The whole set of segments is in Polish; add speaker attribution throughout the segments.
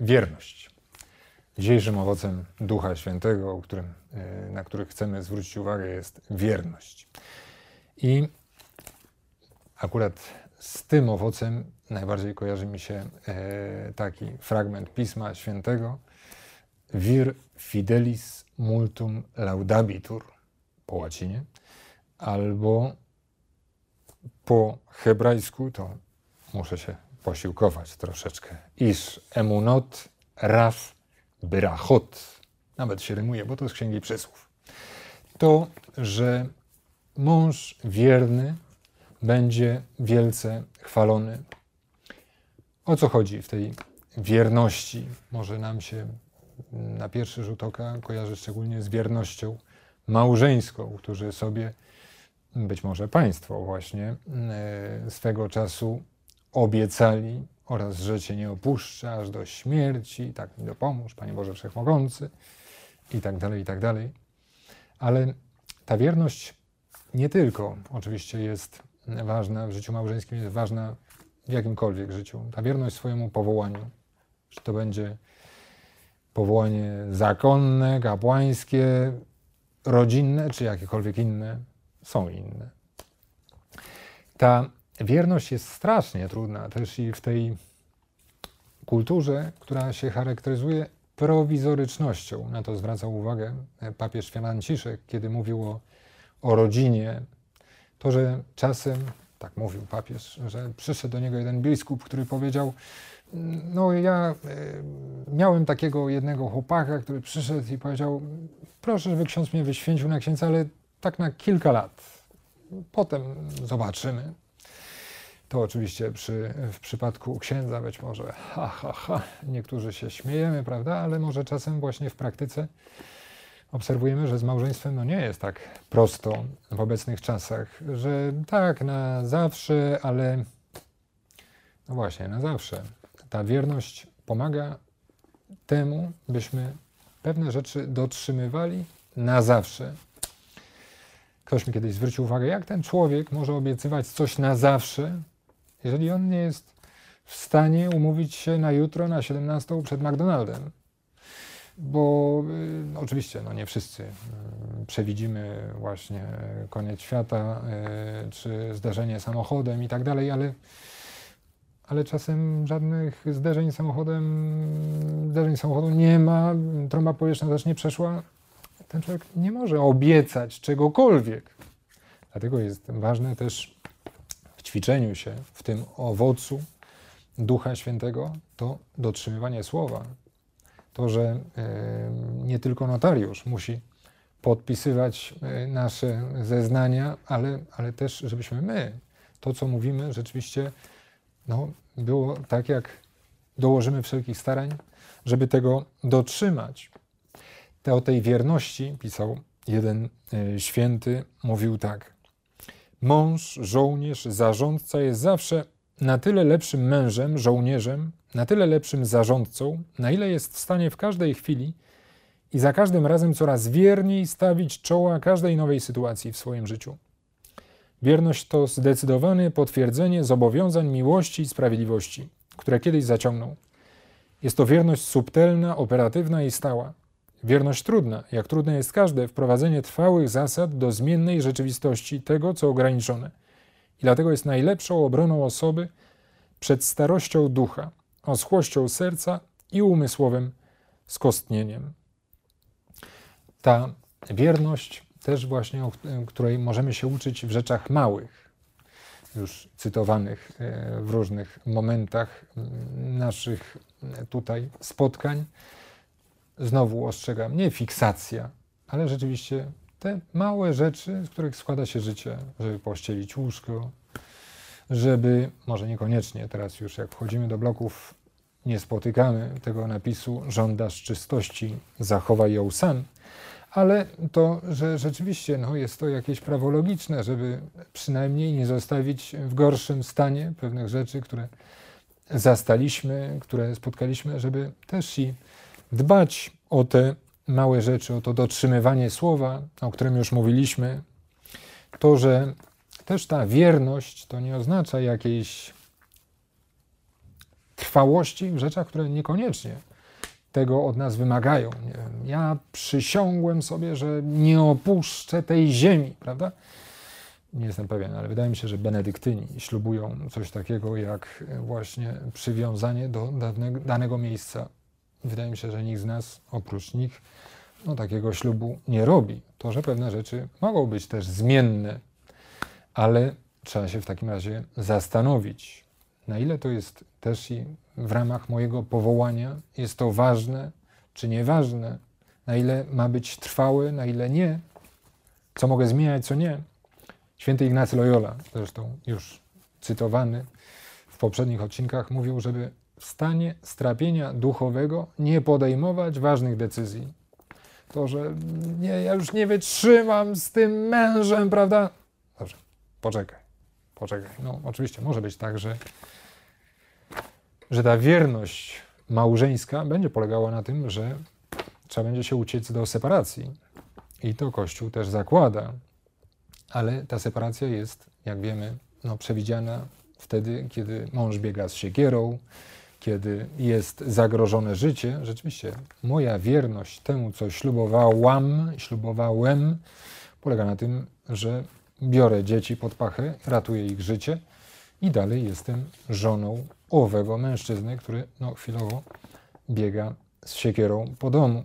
Speaker 1: wierność. Dzisiejszym owocem Ducha Świętego, którym, e, na który chcemy zwrócić uwagę, jest wierność. I akurat z tym owocem najbardziej kojarzy mi się e, taki fragment Pisma Świętego Vir fidelis multum laudabitur po łacinie, albo po hebrajsku, to muszę się posiłkować troszeczkę. Iż emunot raf brachot. Nawet się rymuje, bo to z Księgi Przysłów. To, że mąż wierny będzie wielce chwalony. O co chodzi w tej wierności? Może nam się na pierwszy rzut oka kojarzy szczególnie z wiernością małżeńską, którzy sobie, być może państwo właśnie, e, swego czasu obiecali oraz, że Cię nie opuszczę aż do śmierci, tak mi dopomóż, Panie Boże Wszechmogący i tak dalej, i tak dalej. Ale ta wierność nie tylko oczywiście jest ważna w życiu małżeńskim, jest ważna w jakimkolwiek życiu. Ta wierność swojemu powołaniu, czy to będzie powołanie zakonne, kapłańskie, rodzinne, czy jakiekolwiek inne, są inne. Ta wierność jest strasznie trudna też i w tej kulturze, która się charakteryzuje prowizorycznością. Na to zwracał uwagę papież Franciszek, kiedy mówił o, o rodzinie. To, że czasem, tak mówił papież, że przyszedł do niego jeden biskup, który powiedział, no ja e, miałem takiego jednego chłopaka, który przyszedł i powiedział, proszę, żeby ksiądz mnie wyświęcił na księdza, ale tak na kilka lat. Potem zobaczymy. To oczywiście przy, w przypadku księdza być może ha, ha, ha, niektórzy się śmiejemy, prawda, ale może czasem właśnie w praktyce obserwujemy, że z małżeństwem no nie jest tak prosto w obecnych czasach, że tak na zawsze, ale no właśnie, na zawsze. Ta wierność pomaga temu, byśmy pewne rzeczy dotrzymywali na zawsze. Ktoś mi kiedyś zwrócił uwagę, jak ten człowiek może obiecywać coś na zawsze, jeżeli on nie jest w stanie umówić się na jutro, na 17 przed McDonaldem. Bo y, oczywiście, no nie wszyscy y, przewidzimy właśnie koniec świata, y, czy zdarzenie samochodem i tak dalej, ale ale czasem żadnych zderzeń samochodem, zderzeń samochodu nie ma, trąba powietrzna też nie przeszła. Ten człowiek nie może obiecać czegokolwiek. Dlatego jest ważne też ćwiczeniu się, w tym owocu Ducha Świętego, to dotrzymywanie słowa. To, że nie tylko notariusz musi podpisywać e, nasze zeznania, ale, ale też, żebyśmy my to, co mówimy, rzeczywiście no, było tak, jak dołożymy wszelkich starań, żeby tego dotrzymać. Te o tej wierności pisał jeden y, święty, mówił tak. Mąż, żołnierz, zarządca jest zawsze na tyle lepszym mężem, żołnierzem, na tyle lepszym zarządcą, na ile jest w stanie w każdej chwili i za każdym razem coraz wierniej stawić czoła każdej nowej sytuacji w swoim życiu. Wierność to zdecydowane potwierdzenie zobowiązań miłości i sprawiedliwości, które kiedyś zaciągnął. Jest to wierność subtelna, operatywna i stała. Wierność trudna, jak trudne jest każde wprowadzenie trwałych zasad do zmiennej rzeczywistości tego, co ograniczone. I dlatego jest najlepszą obroną osoby przed starością ducha, oschłością serca i umysłowym skostnieniem. Ta wierność też właśnie, o której możemy się uczyć w rzeczach małych, już cytowanych e, w różnych momentach naszych tutaj spotkań. Znowu ostrzegam, nie fiksacja, ale rzeczywiście te małe rzeczy, z których składa się życie, żeby pościelić łóżko, żeby, może niekoniecznie, teraz już jak wchodzimy do bloków, nie spotykamy tego napisu żądasz czystości, zachowaj ją sam, ale to, że rzeczywiście no, jest to jakieś prawo logiczne, żeby przynajmniej nie zostawić w gorszym stanie pewnych rzeczy, które zastaliśmy, które spotkaliśmy, żeby też i dbać o te małe rzeczy, o to dotrzymywanie słowa, o którym już mówiliśmy. To, że też ta wierność to nie oznacza jakiejś trwałości w rzeczach, które niekoniecznie tego od nas wymagają. Ja przysiągłem sobie, że nie opuszczę tej ziemi, prawda? Nie jestem pewien, ale wydaje mi się, że benedyktyni ślubują coś takiego jak właśnie przywiązanie do danego, danego miejsca. Wydaje mi się, że nikt z nas, oprócz nich, no, takiego ślubu nie robi. To, że pewne rzeczy mogą być też zmienne, ale trzeba się w takim razie zastanowić, na ile to jest też i w ramach mojego powołania, jest to ważne czy nieważne, na ile ma być trwałe, na ile nie, co mogę zmieniać, co nie. Święty Ignacy Loyola, zresztą już cytowany w poprzednich odcinkach, mówił, żeby w stanie strapienia duchowego nie podejmować ważnych decyzji. To, że nie, ja już nie wytrzymam z tym mężem, prawda? Dobrze, poczekaj, poczekaj. No, oczywiście może być tak, że, że ta wierność małżeńska będzie polegała na tym, że trzeba będzie się uciec do separacji. I to Kościół też zakłada. Ale ta separacja jest, jak wiemy, no, przewidziana wtedy, kiedy mąż biega z siekierą, kiedy jest zagrożone życie, rzeczywiście moja wierność temu, co ślubowałam, ślubowałem, polega na tym, że biorę dzieci pod pachę, ratuję ich życie i dalej jestem żoną owego mężczyzny, który no, chwilowo biega z siekierą po domu.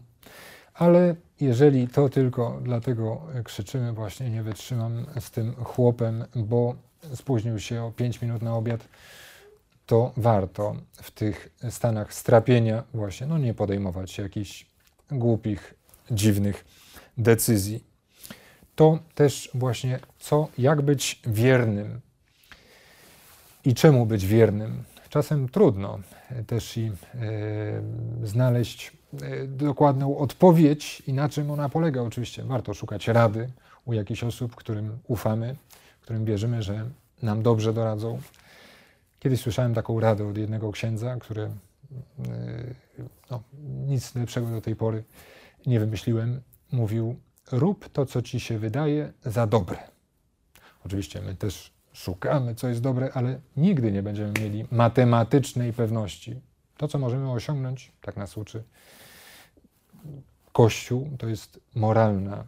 Speaker 1: Ale jeżeli to tylko dlatego krzyczymy, właśnie nie wytrzymam z tym chłopem, bo spóźnił się o 5 minut na obiad, to warto w tych stanach strapienia właśnie no nie podejmować jakichś głupich, dziwnych decyzji. To też właśnie co, jak być wiernym i czemu być wiernym. Czasem trudno też i e, znaleźć e, dokładną odpowiedź i na czym ona polega. Oczywiście warto szukać rady u jakichś osób, którym ufamy, którym wierzymy, że nam dobrze doradzą, Kiedyś słyszałem taką radę od jednego księdza, który e, no, nic lepszego do tej pory nie wymyśliłem. Mówił: Rób to, co ci się wydaje za dobre. Oczywiście my też szukamy, co jest dobre, ale nigdy nie będziemy mieli matematycznej pewności. To, co możemy osiągnąć, tak nas uczy Kościół, to jest moralna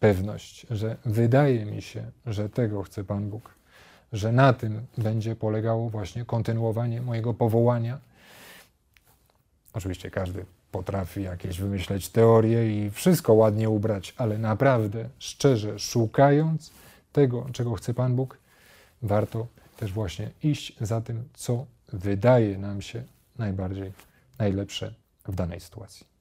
Speaker 1: pewność, że wydaje mi się, że tego chce Pan Bóg że na tym będzie polegało właśnie kontynuowanie mojego powołania. Oczywiście każdy potrafi jakieś wymyśleć teorie i wszystko ładnie ubrać, ale naprawdę, szczerze, szukając tego, czego chce Pan Bóg, warto też właśnie iść za tym, co wydaje nam się najbardziej najlepsze w danej sytuacji.